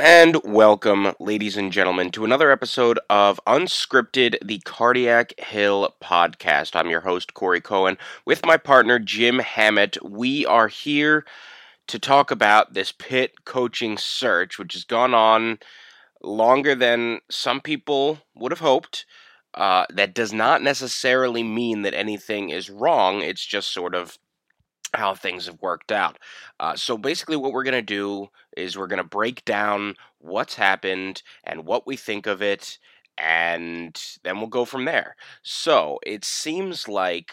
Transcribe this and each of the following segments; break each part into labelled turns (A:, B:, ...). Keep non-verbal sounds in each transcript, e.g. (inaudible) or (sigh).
A: And welcome, ladies and gentlemen, to another episode of Unscripted, the Cardiac Hill podcast. I'm your host, Corey Cohen, with my partner, Jim Hammett. We are here to talk about this Pitt coaching search, which has gone on longer than some people would have hoped. Uh, that does not necessarily mean that anything is wrong, it's just sort of how things have worked out. Uh, so basically, what we're going to do is we're going to break down what's happened and what we think of it, and then we'll go from there. So it seems like.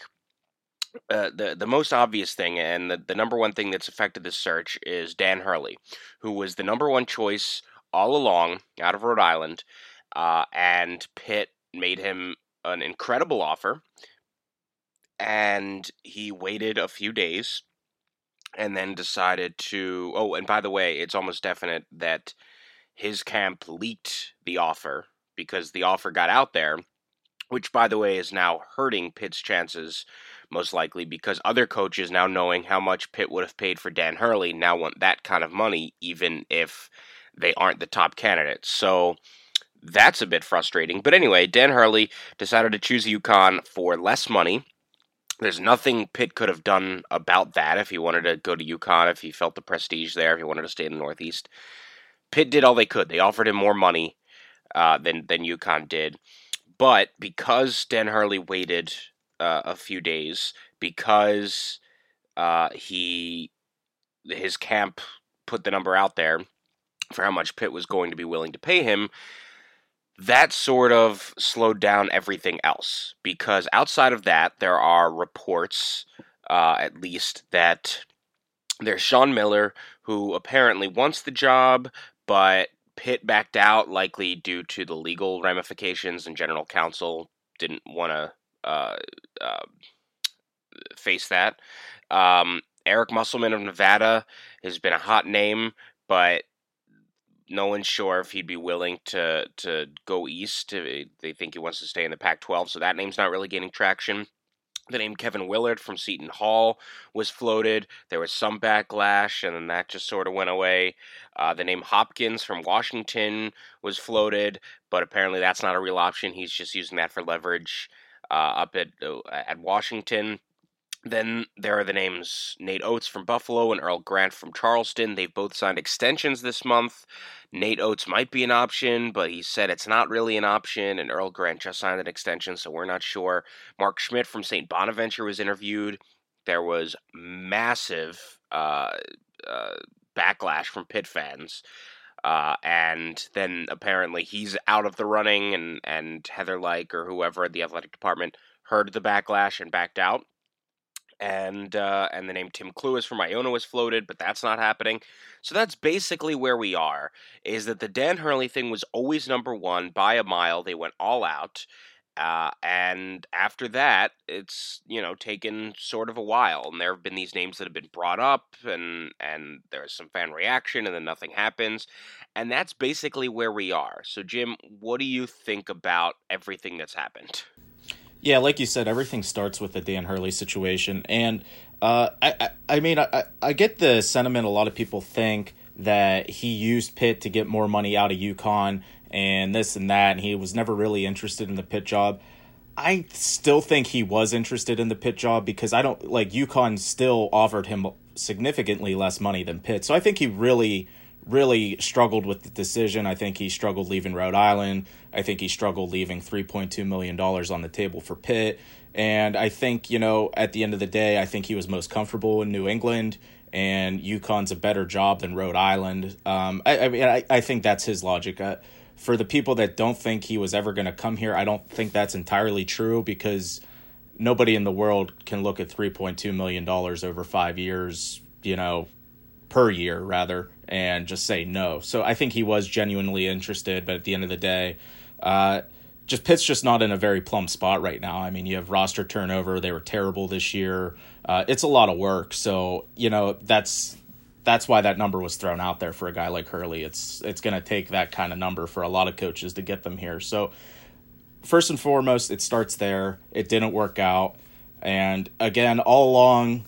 A: Uh, the the most obvious thing and the, the number one thing that's affected this search is Dan Hurley, who was the number one choice all along out of Rhode Island, uh, and Pitt made him an incredible offer and he waited a few days and then decided to oh and by the way it's almost definite that his camp leaked the offer because the offer got out there which by the way is now hurting Pitt's chances most likely because other coaches now knowing how much Pitt would have paid for Dan Hurley now want that kind of money even if they aren't the top candidates so that's a bit frustrating. But anyway Dan Hurley decided to choose UConn for less money there's nothing Pitt could have done about that if he wanted to go to UConn, if he felt the prestige there, if he wanted to stay in the Northeast. Pitt did all they could. They offered him more money uh, than than UConn did, but because Dan Hurley waited uh, a few days, because uh, he his camp put the number out there for how much Pitt was going to be willing to pay him, that sort of slowed down everything else because outside of that, there are reports, uh, at least, that there's Sean Miller who apparently wants the job, but Pitt backed out, likely due to the legal ramifications, and general counsel didn't want to uh, uh, face that. Um, Eric Musselman of Nevada has been a hot name, but no one's sure if he'd be willing to to go east. They think he wants to stay in the Pac-12, so that name's not really gaining traction. The name Kevin Willard from Seton Hall was floated. There was some backlash, and then that just sort of went away. Uh, the name Hopkins from Washington was floated, but apparently that's not a real option. He's just using that for leverage uh, up at uh, at Washington. Then there are the names Nate Oats from Buffalo and Earl Grant from Charleston. They've both signed extensions this month. Nate Oats might be an option, but he said it's not really an option, and Earl Grant just signed an extension, so we're not sure. Mark Schmidt from St. Bonaventure was interviewed. There was massive uh, uh, backlash from Pitt fans. Uh, and then apparently he's out of the running, and, and Heather Lyke or whoever at the athletic department heard the backlash and backed out and uh, and the name Tim Cluess from Iona was floated, but that's not happening. So that's basically where we are. Is that the Dan Hurley thing was always number one by a mile. They went all out, uh, and after that, it's you know taken sort of a while. And there have been these names that have been brought up, and and there's some fan reaction, and then nothing happens, and that's basically where we are. So Jim, what do you think about everything that's happened?
B: Yeah, like you said, everything starts with the Dan Hurley situation, and uh, I, I, I mean, I, I get the sentiment. A lot of people think that he used Pitt to get more money out of UConn and this and that, and he was never really interested in the Pitt job. I still think he was interested in the Pitt job because I don't like UConn still offered him significantly less money than Pitt, so I think he really really struggled with the decision. I think he struggled leaving Rhode Island. I think he struggled leaving $3.2 million on the table for Pitt. And I think, you know, at the end of the day, I think he was most comfortable in New England, and UConn's a better job than Rhode Island. Um, I, I mean, I, I think that's his logic. Uh, for the people that don't think he was ever going to come here, I don't think that's entirely true because nobody in the world can look at $3.2 million over five years, you know, per year rather, and just say no. So I think he was genuinely interested, but at the end of the day, uh, just Pitt's just not in a very plumb spot right now. I mean, you have roster turnover; they were terrible this year. Uh, it's a lot of work, so you know that's that's why that number was thrown out there for a guy like Hurley. It's it's going to take that kind of number for a lot of coaches to get them here. So first and foremost, it starts there. It didn't work out, and again, all along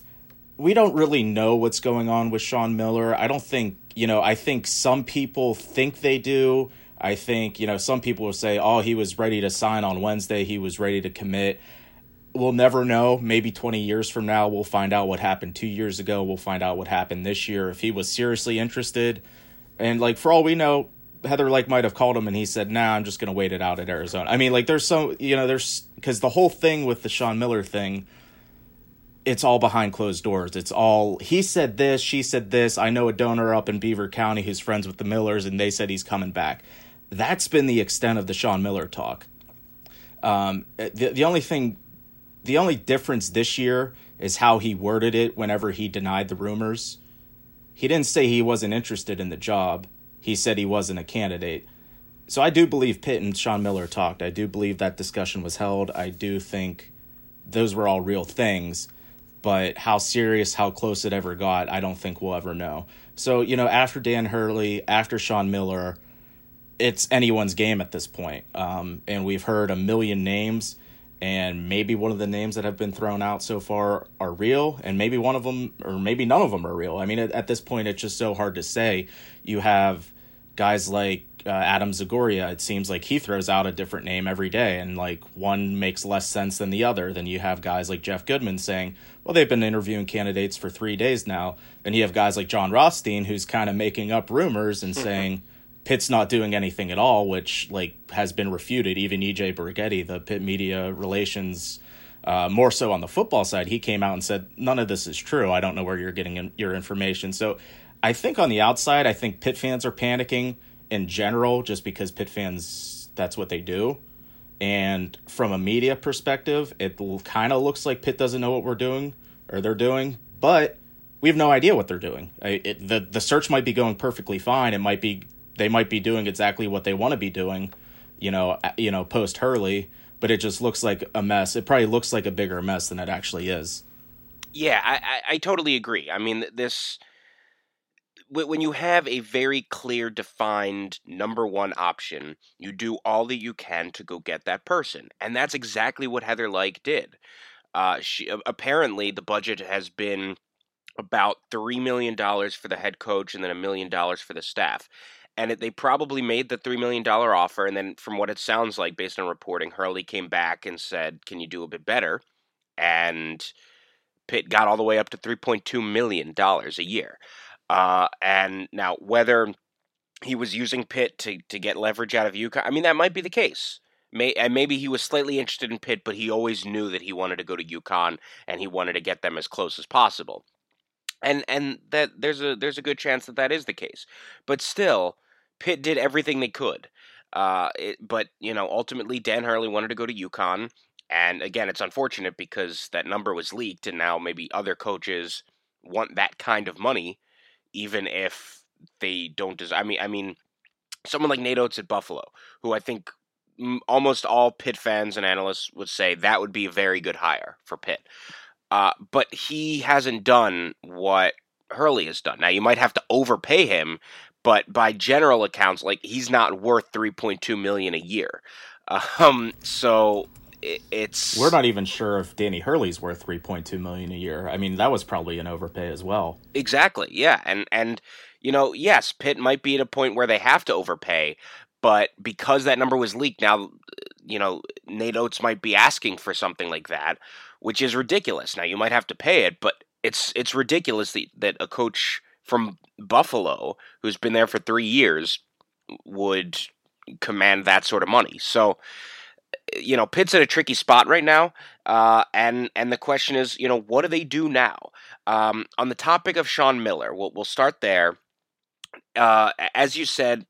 B: we don't really know what's going on with Sean Miller. I don't think, you know, I think some people think they do. I think, you know, some people will say, oh, he was ready to sign on Wednesday, he was ready to commit. We'll never know. Maybe 20 years from now, we'll find out what happened two years ago. We'll find out what happened this year. If he was seriously interested, and like for all we know, Heather Lyke might have called him and he said, "Nah, I'm just gonna wait it out at Arizona." I mean, like there's so you know there's because the whole thing with the Sean Miller thing, it's all behind closed doors. It's all he said this, she said this. I know a donor up in Beaver County who's friends with the Millers, and they said he's coming back. That's been the extent of the Sean Miller talk. Um, the the only thing, the only difference this year is how he worded it whenever he denied the rumors. He didn't say he wasn't interested in the job he said he wasn't a candidate. So I do believe Pitt and Sean Miller talked. I do believe that discussion was held. I do think those were all real things. But how serious, how close it ever got, I don't think we'll ever know. So, you know, after Dan Hurley, after Sean Miller, it's anyone's game at this point. Um, and we've heard a million names, and maybe one of the names that have been thrown out so far are real, and maybe one of them, or maybe none of them are real. I mean, at, at this point, it's just so hard to say. You have guys like uh, Adam Zagoria, it seems like he throws out a different name every day, and like one makes less sense than the other. Then you have guys like Jeff Goodman saying, "Well, they've been interviewing candidates for three days now." Then you have guys like Jon Rothstein, who's kind of making up rumors and mm-hmm. saying Pitt's not doing anything at all, which like has been refuted. Even EJ Borghetti, the Pitt media relations. Uh, more so on the football side, he came out and said, None of this is true. I don't know where you're getting in, your information. So I think on the outside, I think Pitt fans are panicking in general just because Pitt fans, that's what they do. And from a media perspective, it kind of looks like Pitt doesn't know what we're doing or they're doing, but we have no idea what they're doing. It, the the search might be going perfectly fine. It might be they might be doing exactly what they want to be doing, you know, you know, post Hurley, but it just looks like a mess. It probably looks like a bigger mess than it actually is.
A: Yeah, I, I, I totally agree. I mean, this when you have a very clear defined number one option you do all that you can to go get that person and that's exactly what Heather Lyke did. Uh, she apparently the budget has been about three million dollars for the head coach and then a million dollars for the staff and it, they probably made the $3 million offer and then from what it sounds like based on reporting hurley came back and said can you do a bit better? and pitt got all the way up to $3.2 million a year uh, and now, whether he was using Pitt to, to get leverage out of UConn, I mean, that might be the case. May, and maybe he was slightly interested in Pitt, but he always knew that he wanted to go to UConn and he wanted to get them as close as possible. And and that there's a there's a good chance that that is the case. But still, Pitt did everything they could. Uh, it, but you know, ultimately, Dan Hurley wanted to go to UConn, and again, it's unfortunate because that number was leaked, and now maybe other coaches want that kind of money even if they don't deserve. I mean, I mean, someone like Nate Oats at Buffalo, who I think almost all Pitt fans and analysts would say that would be a very good hire for Pitt. Uh, but he hasn't done what Hurley has done. Now you might have to overpay him, but by general accounts, like he's not worth three point two million a year. (laughs) Um, so it's
B: we're not even sure if Danny Hurley's worth 3.2 million a year. I mean, that was probably an overpay as well.
A: Exactly. Yeah, and and you know, yes, Pitt might be at a point where they have to overpay, but because that number was leaked, now you know Nate Oats might be asking for something like that, which is ridiculous. Now you might have to pay it, but it's it's ridiculous that, that a coach from Buffalo who's been there for three years would command that sort of money. So you know, Pitt's in a tricky spot right now, uh, and and the question is, you know, what do they do now? Um, on the topic of Sean Miller, we'll we'll start there. Uh, as you said,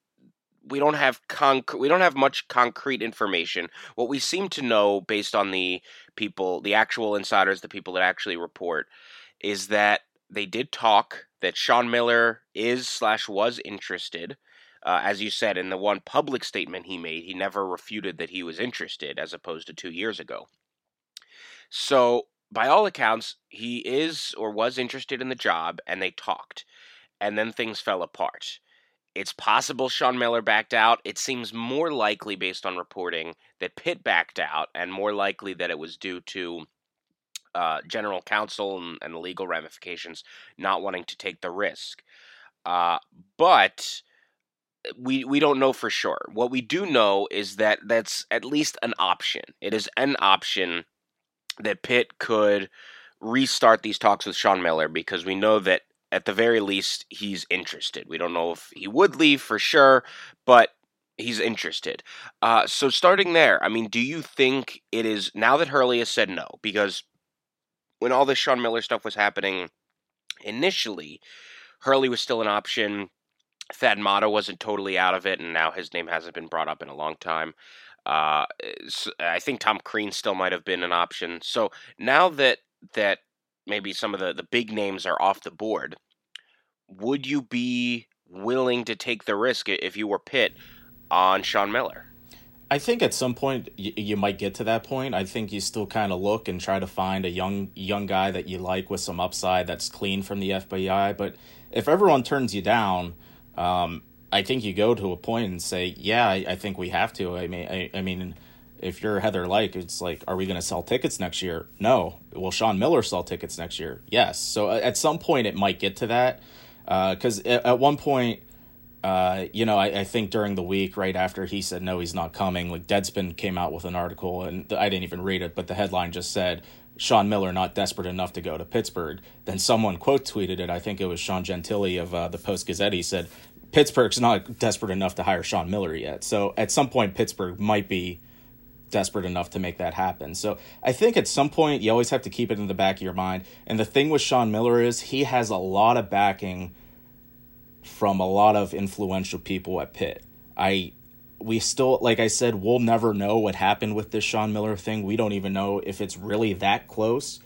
A: we don't have conc- we don't have much concrete information. What we seem to know, based on the people, the actual insiders, the people that actually report, is that they did talk. That Sean Miller is slash was interested uh, as you said, in the one public statement he made, he never refuted that he was interested, as opposed to two years ago. So, by all accounts, he is or was interested in the job, and they talked. And then things fell apart. It's possible Sean Miller backed out. It seems more likely, based on reporting, that Pitt backed out, and more likely that it was due to uh, general counsel and, and, legal ramifications, not wanting to take the risk. Uh, but we we don't know for sure. What we do know is that that's at least an option. It is an option that Pitt could restart these talks with Sean Miller because we know that at the very least he's interested. We don't know if he would leave for sure, but he's interested. Uh, so starting there, I mean, do you think it is now that Hurley has said no? Because when all this Sean Miller stuff was happening initially, Hurley was still an option. Thad Matta wasn't totally out of it, and now his name hasn't been brought up in a long time. Uh, I think Tom Crean still might have been an option. So now that that maybe some of the, the big names are off the board, would you be willing to take the risk if you were Pitt on Sean Miller?
B: I think at some point you, you might get to that point. I think you still kind of look and try to find a young young guy that you like with some upside that's clean from the FBI. But if everyone turns you down, um, I think you go to a point and say, "Yeah, I, I think we have to." I mean, I, I mean, if you're Heather Lyke, it's like, are we going to sell tickets next year? No. Will Sean Miller sell tickets next year? Yes. So uh, at some point, it might get to that because uh, at one point uh, you know, I, I, think during the week, right after he said no, he's not coming, like Deadspin came out with an article, and I didn't even read it, but the headline just said Sean Miller not desperate enough to go to Pittsburgh. Then someone quote tweeted it. I think it was Sean Gentille of uh, the Post Gazette. He said Pittsburgh's not desperate enough to hire Sean Miller yet. So at some point, Pittsburgh might be desperate enough to make that happen. So I think at some point you always have to keep it in the back of your mind. And the thing with Sean Miller is he has a lot of backing from a lot of influential people at Pitt. I we still like I said, we'll never know what happened with this Sean Miller thing. We don't even know if it's really that close.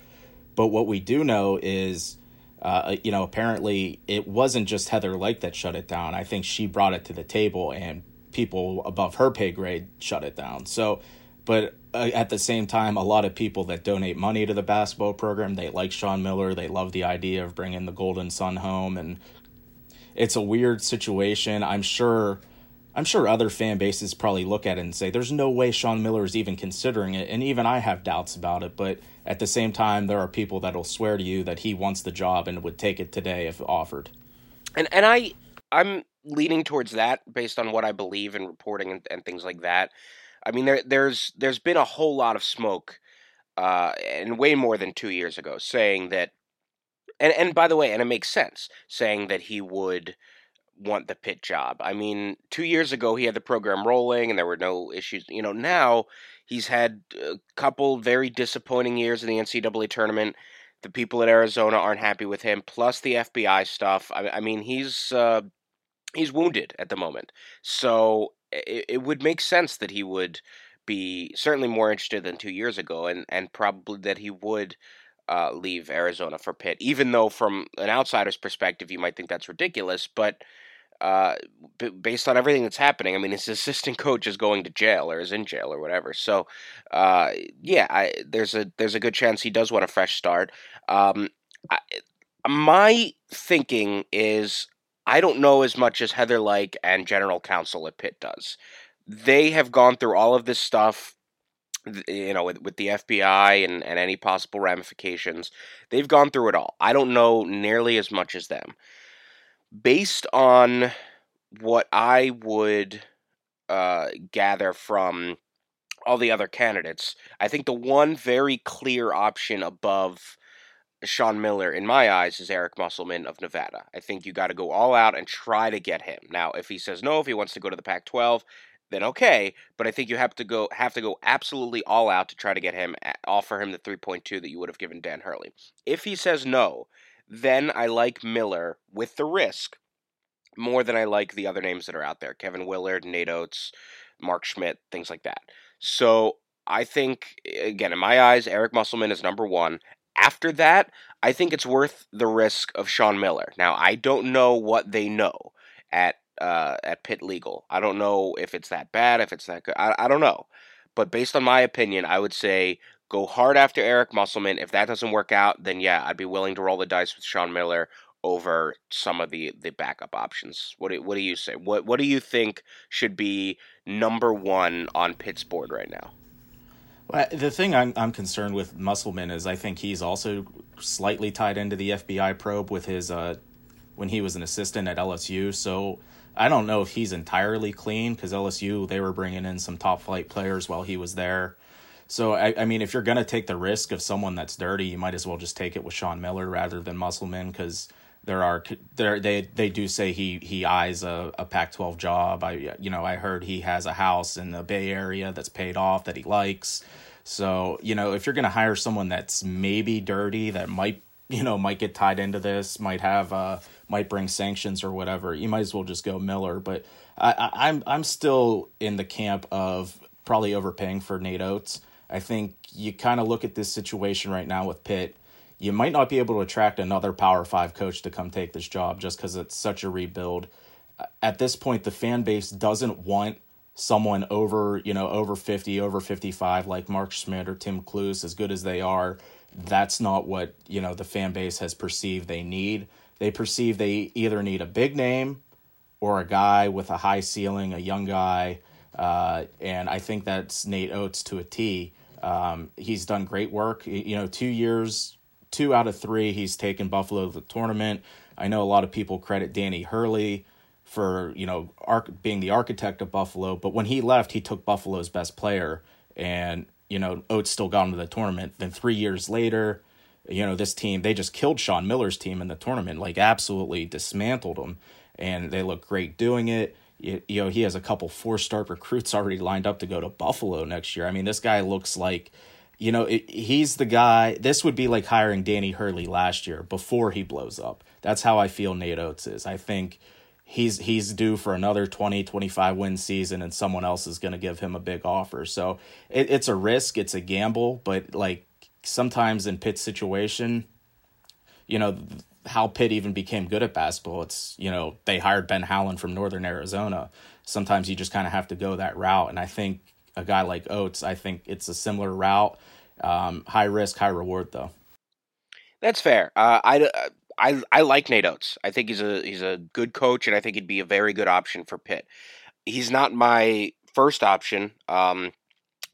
B: But what we do know is uh, you know, apparently it wasn't just Heather Lyke that shut it down. I think she brought it to the table and people above her pay grade shut it down. So, but uh, at the same time, a lot of people that donate money to the basketball program, they like Sean Miller. They love the idea of bringing the Golden Son home and it's a weird situation. I'm sure I'm sure other fan bases probably look at it and say there's no way Sean Miller is even considering it and even I have doubts about it, but at the same time there are people that will swear to you that he wants the job and would take it today if offered.
A: And and I I'm leaning towards that based on what I believe in reporting and, and things like that. I mean there there's there's been a whole lot of smoke uh and way more than 2 years ago saying that and and by the way, and it makes sense saying that he would want the Pitt job. I mean, two years ago he had the program rolling and there were no issues. You know, now he's had a couple very disappointing years in the NCAA tournament. The people at Arizona aren't happy with him. Plus the FBI stuff. I, I mean, he's uh, he's wounded at the moment, so it, it would make sense that he would be certainly more interested than two years ago, and and probably that he would uh, leave Arizona for Pitt, even though from an outsider's perspective you might think that's ridiculous. But uh, b- based on everything that's happening, I mean, his assistant coach is going to jail or is in jail or whatever. So, uh, yeah, I, there's a there's a good chance he does want a fresh start. Um, I, my thinking is I don't know as much as Heather Lyke and General Counsel at Pitt does. They have gone through all of this stuff you know, with, with the FBI and, and any possible ramifications. They've gone through it all. I don't know nearly as much as them. Based on what I would uh, gather from all the other candidates, I think the one very clear option above Sean Miller, in my eyes, is Eric Musselman of Nevada. I think you got to go all out and try to get him. Now, if he says no, if he wants to go to the Pac 12, then okay. But I think you have to go have to go absolutely all out to try to get him offer him the three point two that you would have given Dan Hurley. If he says no, then I like Miller with the risk more than I like the other names that are out there: Kevin Willard, Nate Oates, Mark Schmidt, things like that. So I think again, in my eyes, Eric Musselman is number one. After that, I think it's worth the risk of Sean Miller. Now, I don't know what they know at uh, at Pitt Legal. I don't know if it's that bad, if it's that good. I, I don't know. But based on my opinion, I would say go hard after Eric Musselman. If that doesn't work out, then yeah, I'd be willing to roll the dice with Sean Miller over some of the, the backup options. What do, what do you say? What what do you think should be number one on Pitt's board right now?
B: Well, the thing I'm I'm concerned with Musselman is I think he's also slightly tied into the FBI probe with his uh, when he was an assistant at LSU. So I don't know if he's entirely clean because LSU they were bringing in some top flight players while he was there. So I, I mean, if you're gonna take the risk of someone that's dirty, you might as well just take it with Sean Miller rather than Musselman because there are there they they do say he he eyes a, a Pac-12 job. I you know I heard he has a house in the Bay Area that's paid off that he likes. So you know if you're gonna hire someone that's maybe dirty that might you know might get tied into this, might have uh might bring sanctions or whatever, you might as well just go Miller. But I, I I'm I'm still in the camp of probably overpaying for Nate Oats. I think you kind of look at this situation right now with Pitt you might not be able to attract another Power Five coach to come take this job just because it's such a rebuild. At this point, the fan base doesn't want someone over, you know, over 50, over 55, like Mark Schmidt or Tim Cluess, as good as they are. That's not what, you know, the fan base has perceived they need. They perceive they either need a big name or a guy with a high ceiling, a young guy. Uh, and I think that's Nate Oats to a T. Um, he's done great work. You know, two years two out of three, he's taken Buffalo to the tournament. I know a lot of people credit Danny Hurley for you know arch- being the architect of Buffalo, but when he left, he took Buffalo's best player, and you know Oats still got him to the tournament. Then three years later, you know this team they just killed Sean Miller's team in the tournament, like absolutely dismantled them, and they look great doing it. You, you know he has a couple four star recruits already lined up to go to Buffalo next year. I mean this guy looks like you know, it, he's the guy. This would be like hiring Danny Hurley last year before he blows up. That's how I feel Nate Oats is. I think he's he's due for another 20 25 win season and someone else is going to give him a big offer so it, it's a risk it's a gamble but like sometimes in pitt's situation you know how pitt even became good at basketball it's you know they hired ben howland from northern arizona sometimes you just kind of have to go that route and i think a guy like Oats, i think it's a similar route um, high risk, high reward, though.
A: That's fair. Uh, I, I I like Nate Oats. I think he's a he's a good coach, and I think he'd be a very good option for Pitt. He's not my first option. Um,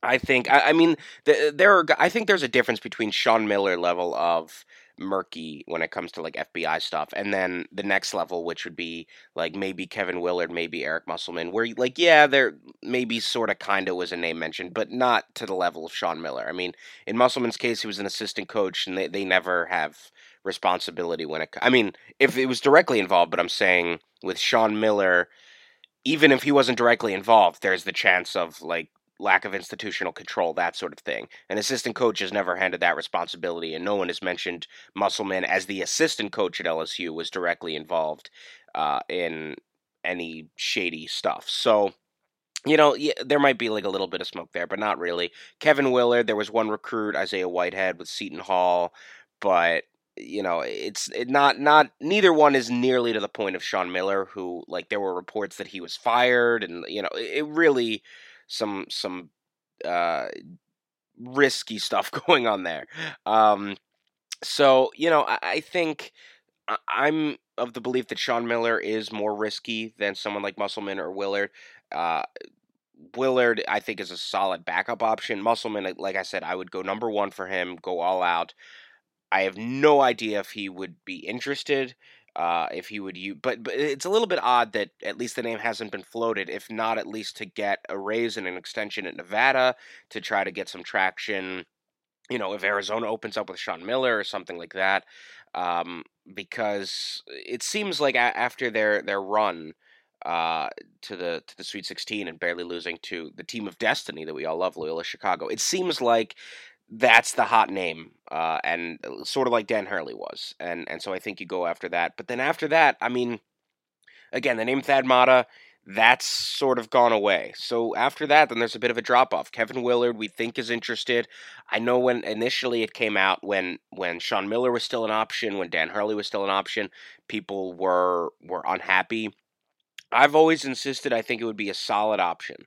A: I think I, I mean the, there are I think there's a difference between Sean Miller level of murky when it comes to like FBI stuff. And then the next level, which would be like maybe Kevin Willard, maybe Eric Musselman, where like, yeah, there maybe sort of kind of was a name mentioned, but not to the level of Sean Miller. I mean, in Musselman's case, he was an assistant coach and they, they never have responsibility when it, I mean, if it was directly involved, but I'm saying with Sean Miller, even if he wasn't directly involved, there's the chance of like lack of institutional control, that sort of thing. An assistant coach has never handed that responsibility, and no one has mentioned Musselman as the assistant coach at LSU was directly involved uh, in any shady stuff. So, you know, yeah, there might be like a little bit of smoke there, but not really. Kevin Willard, there was one recruit, Isaiah Whitehead with Seton Hall, but you know, it's it not not neither one is nearly to the point of Sean Miller, who like there were reports that he was fired, and you know, it really some some uh, risky stuff (laughs) going on there. Um, so you know, I, I think I'm of the belief that Sean Miller is more risky than someone like Musselman or Willard. Uh, Willard, I think, is a solid backup option. Musselman, like I said, I would go number one for him, go all out. I have no idea if he would be interested uh, if he would use. But, but it's a little bit odd that at least the name hasn't been floated, if not at least to get a raise and an extension at Nevada to try to get some traction. You know, if Arizona opens up with Sean Miller or something like that, um, because it seems like after their their run uh, to the to the Sweet 16 and barely losing to the team of destiny that we all love, Loyola Chicago, it seems like that's the hot name, uh, and uh, sort of like Dan Hurley was, and and so I think you go after that. But then after that, I mean, again, the name Thad Matta, that's sort of gone away. So after that, then there's a bit of a drop off. Kevin Willard, we think is interested. I know when initially it came out when when Sean Miller was still an option, when Dan Hurley was still an option, people were were unhappy. I've always insisted I think it would be a solid option.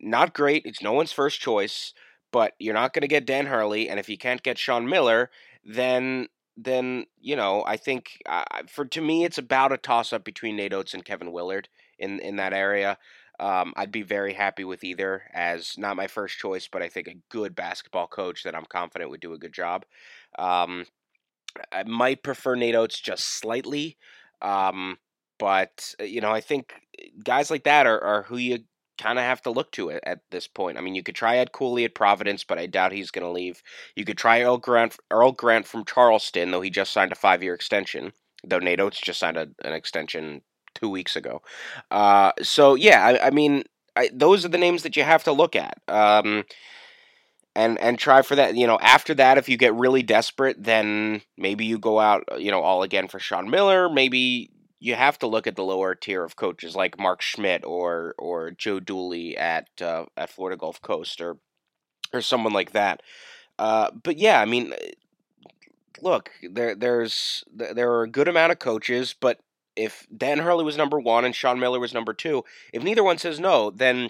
A: Not great. It's no one's first choice but you're not going to get Dan Hurley, and if you can't get Sean Miller, then then you know I think uh, for to me it's about a toss up between Nate Oats and Kevin Willard in in that area. Um, I'd be very happy with either as not my first choice, but I think a good basketball coach that I'm confident would do a good job. Um, I might prefer Nate Oats just slightly, um, but uh, you know I think uh, guys like that are, are who you kind of have to look to it at, this point. I mean, you could try Ed Cooley at Providence, but I doubt he's going to leave. You could try Earl Grant, Earl Grant from Charleston, though he just signed a five year extension. Though Nate Oats just signed a, an extension two weeks ago. Uh, so yeah, I, I mean, I, those are the names that you have to look at. Um, and and try for that. You know, after that, if you get really desperate, then maybe you go out, you know, all again for Sean Miller. Maybe you have to look at the lower tier of coaches like Mark Schmidt or or Joe Dooley at uh, at Florida Gulf Coast or or someone like that. Uh, but yeah, I mean, look, there there's there are a good amount of coaches, but if Dan Hurley was number one and Sean Miller was number two, if neither one says no, then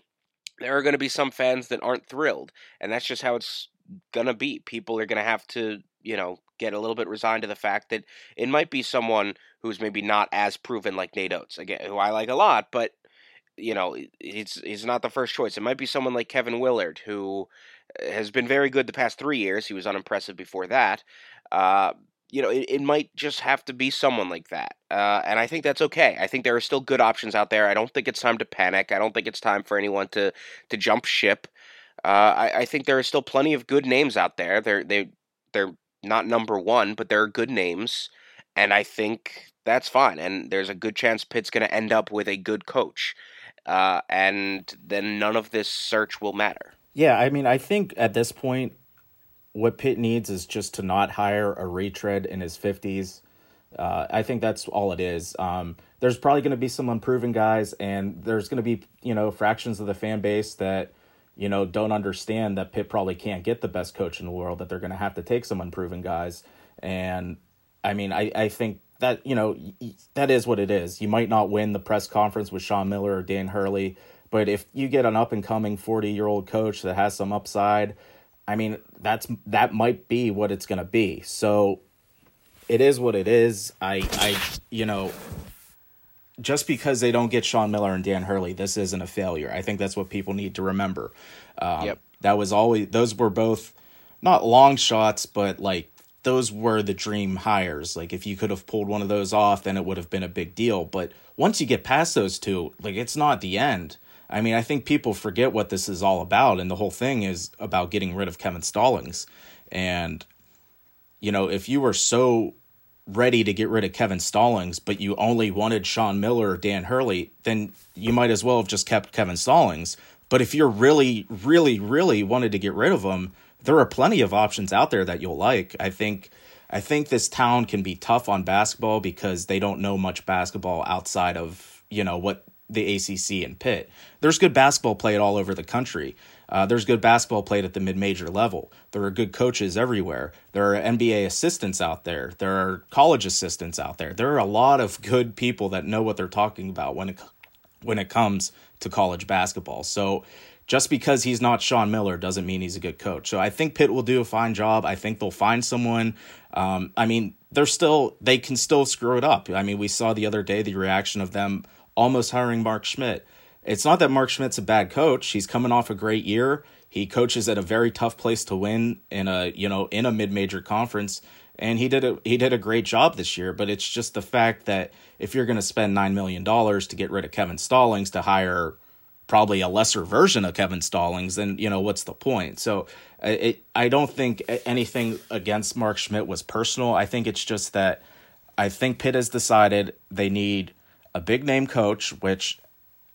A: there are going to be some fans that aren't thrilled, and that's just how it's going to be. People are going to have to, you know, get a little bit resigned to the fact that it might be someone who's maybe not as proven like Nate Oats, again, who I like a lot, but you know, he's he's not the first choice. It might be someone like Kevin Willard, who has been very good the past three years. He was unimpressive before that. Uh, you know, it, it might just have to be someone like that. Uh, and I think that's okay. I think there are still good options out there. I don't think it's time to panic. I don't think it's time for anyone to, to jump ship. Uh, I, I think there are still plenty of good names out there. They're, they, they're not number one, but there are good names. And I think that's fine. And there's a good chance Pitt's going to end up with a good coach. Uh, and then none of this search will matter.
B: Yeah, I mean, I think at this point, what Pitt needs is just to not hire a retread in his 50s. Uh, I think that's all it is. Um, there's probably going to be some unproven guys, and there's going to be, you know, fractions of the fan base that, you know, don't understand that Pitt probably can't get the best coach in the world, that they're going to have to take some unproven guys. And I mean, I, I think that, you know, that is what it is. You might not win the press conference with Sean Miller or Dan Hurley, but if you get an up and coming 40 year old coach that has some upside, I mean, that's that might be what it's going to be. So it is what it is. I I you know, just because they don't get Sean Miller and Dan Hurley, this isn't a failure. I think that's what people need to remember. Um, yep. That was always those were both not long shots, but like those were the dream hires. Like if you could have pulled one of those off, then it would have been a big deal. But once you get past those two, like it's not the end. I mean, I think people forget what this is all about, and the whole thing is about getting rid of Kevin Stallings. And, you know, if you were so ready to get rid of Kevin Stallings, but you only wanted Sean Miller or Dan Hurley, then you might as well have just kept Kevin Stallings. But if you're really, really, really wanted to get rid of him, there are plenty of options out there that you'll like. I think I think this town can be tough on basketball because they don't know much basketball outside of, you know, what the ACC and Pitt. There's good basketball played all over the country. Uh, there's good basketball played at the mid major level. There are good coaches everywhere. There are NBA assistants out there. There are college assistants out there. There are a lot of good people that know what they're talking about when it when it comes to college basketball. So just because he's not Sean Miller doesn't mean he's a good coach. So I think Pitt will do a fine job. I think they'll find someone. Um, I mean, they're still they can still screw it up. I mean, we saw the other day the reaction of them almost hiring Mark Schmidt. It's not that Mark Schmidt's a bad coach. He's coming off a great year. He coaches at a very tough place to win in a, you know, in a mid-major conference and he did a he did a great job this year, but it's just the fact that if you're going to spend 9 million dollars to get rid of Kevin Stallings to hire probably a lesser version of Kevin Stallings, then you know what's the point? So I don't think anything against Mark Schmidt was personal. I think it's just that I think Pitt has decided they need a big name coach, which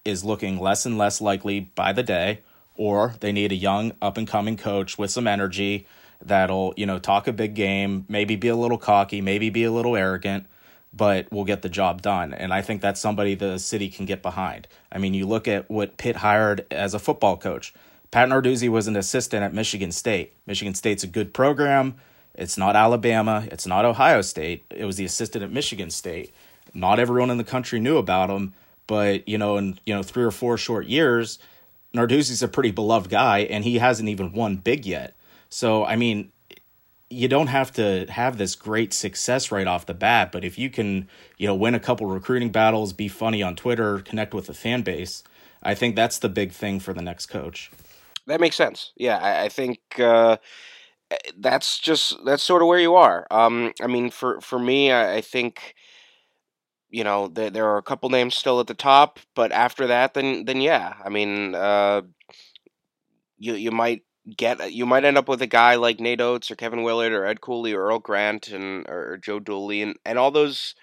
B: is looking less and less likely by the day, or they need a young up and coming coach with some energy that'll, you know, talk a big game, maybe be a little cocky, maybe be a little arrogant, but will get the job done. And I think that's somebody the city can get behind. I mean, you look at what Pitt hired as a football coach. Pat Narduzzi was an assistant at Michigan State. Michigan State's a good program. It's not Alabama. It's not Ohio State. It was the assistant at Michigan State. Not everyone in the country knew about him, but you know, in you know three or four short years, Narduzzi's a pretty beloved guy, and he hasn't even won big yet. So I mean, you don't have to have this great success right off the bat, but if you can, you know, win a couple recruiting battles, be funny on Twitter, connect with the fan base, I think that's the big thing for the next coach.
A: That makes sense. Yeah, I, I think uh, that's just that's sort of where you are. Um, I mean, for for me, I, I think you know there there are a couple names still at the top, but after that, then then yeah, I mean, uh, you you might get you might end up with a guy like Nate Oats or Kevin Willard or Ed Cooley or Earl Grant and or Joe Dooley and, and all those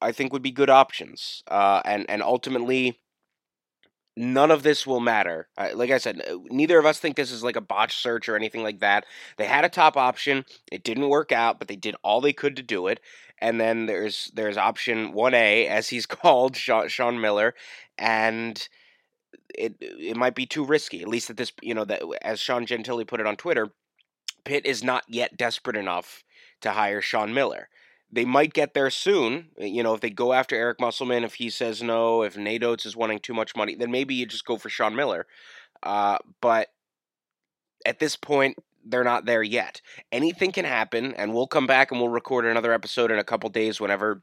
A: I think would be good options. Uh, and and ultimately, none of this will matter. Like I said, neither of us think this is like a botch search or anything like that. They had a top option, it didn't work out, but they did all they could to do it. And then there's there's option one A, as he's (laughs) called, Sean, Sean Miller, and it it might be too risky. At least at this, you know, that as Sean Gentille put it on Twitter, Pitt is not yet desperate enough to hire Sean Miller. They might get there soon. You know, if they go after Eric Musselman, if he says no, if Nate Oats is wanting too much money, then maybe you just go for Sean Miller. Uh, but at this point, they're not there yet. Anything can happen, and we'll come back and we'll record another episode in a couple days whenever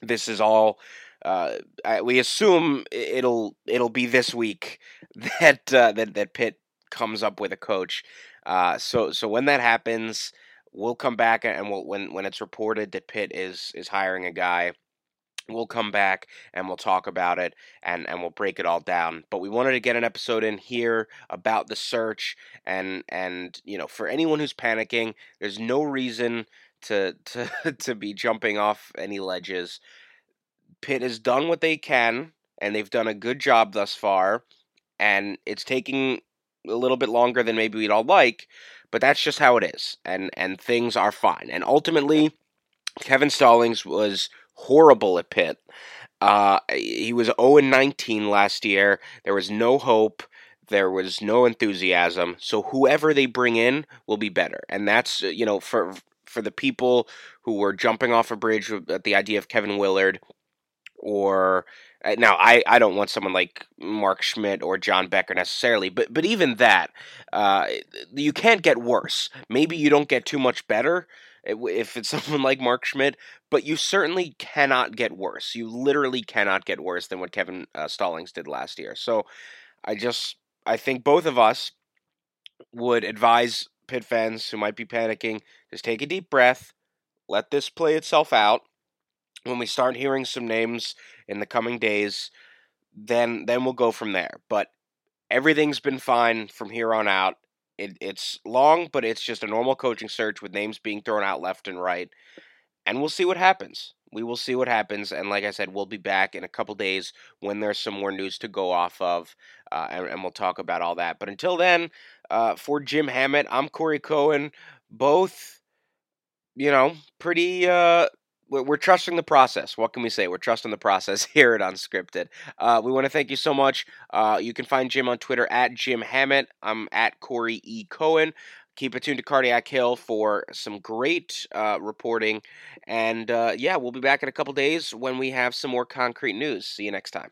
A: this is all uh, we assume it'll it'll be this week (laughs) that uh, that that Pitt comes up with a coach. Uh, so so when that happens, we'll come back and we'll, when when it's reported that Pitt is is hiring a guy, we'll come back and we'll talk about it and and we'll break it all down. But we wanted to get an episode in here about the search and and you know for anyone who's panicking, there's no reason to (laughs) to to be jumping off any ledges. Pitt has done what they can, and they've done a good job thus far. And it's taking a little bit longer than maybe we'd all like, but that's just how it is. And and things are fine. And ultimately, Kevin Stallings was horrible at Pitt. Uh, he was 0 19 last year. There was no hope. There was no enthusiasm. So whoever they bring in will be better. And that's you know for for the people who were jumping off a bridge at the idea of Kevin Willard or now I, I don't want someone like Mark Schmidt or John Becker necessarily, but but even that, uh, you can't get worse. Maybe you don't get too much better if it's (laughs) someone like Mark Schmidt, but you certainly cannot get worse. You literally cannot get worse than what Kevin uh, Stallings did last year. So I just I think both of us would advise Pitt fans who might be panicking just take a deep breath, let this play itself out when we start hearing some names in the coming days, then then we'll go from there. But everything's been fine from here on out. It, it's long, but it's just a normal coaching search with names being thrown out left and right, and we'll see what happens. We will see what happens, and like I said, we'll be back in a couple days when there's some more news to go off of, uh, and, and, we'll talk about all that. But until then, uh, for Jim Hammett, I'm Corey Cohen. Both, you know, pretty uh, we're trusting the process. What can we say? We're trusting the process (laughs) here at Unscripted. Uh, we want to thank you so much. Uh, you can find Jim on Twitter at Jim Hammett. I'm at Corey E. Cohen. Keep it tuned to Cardiac Hill for some great uh, reporting. And uh, yeah, we'll be back in a couple days when we have some more concrete news. See you next time.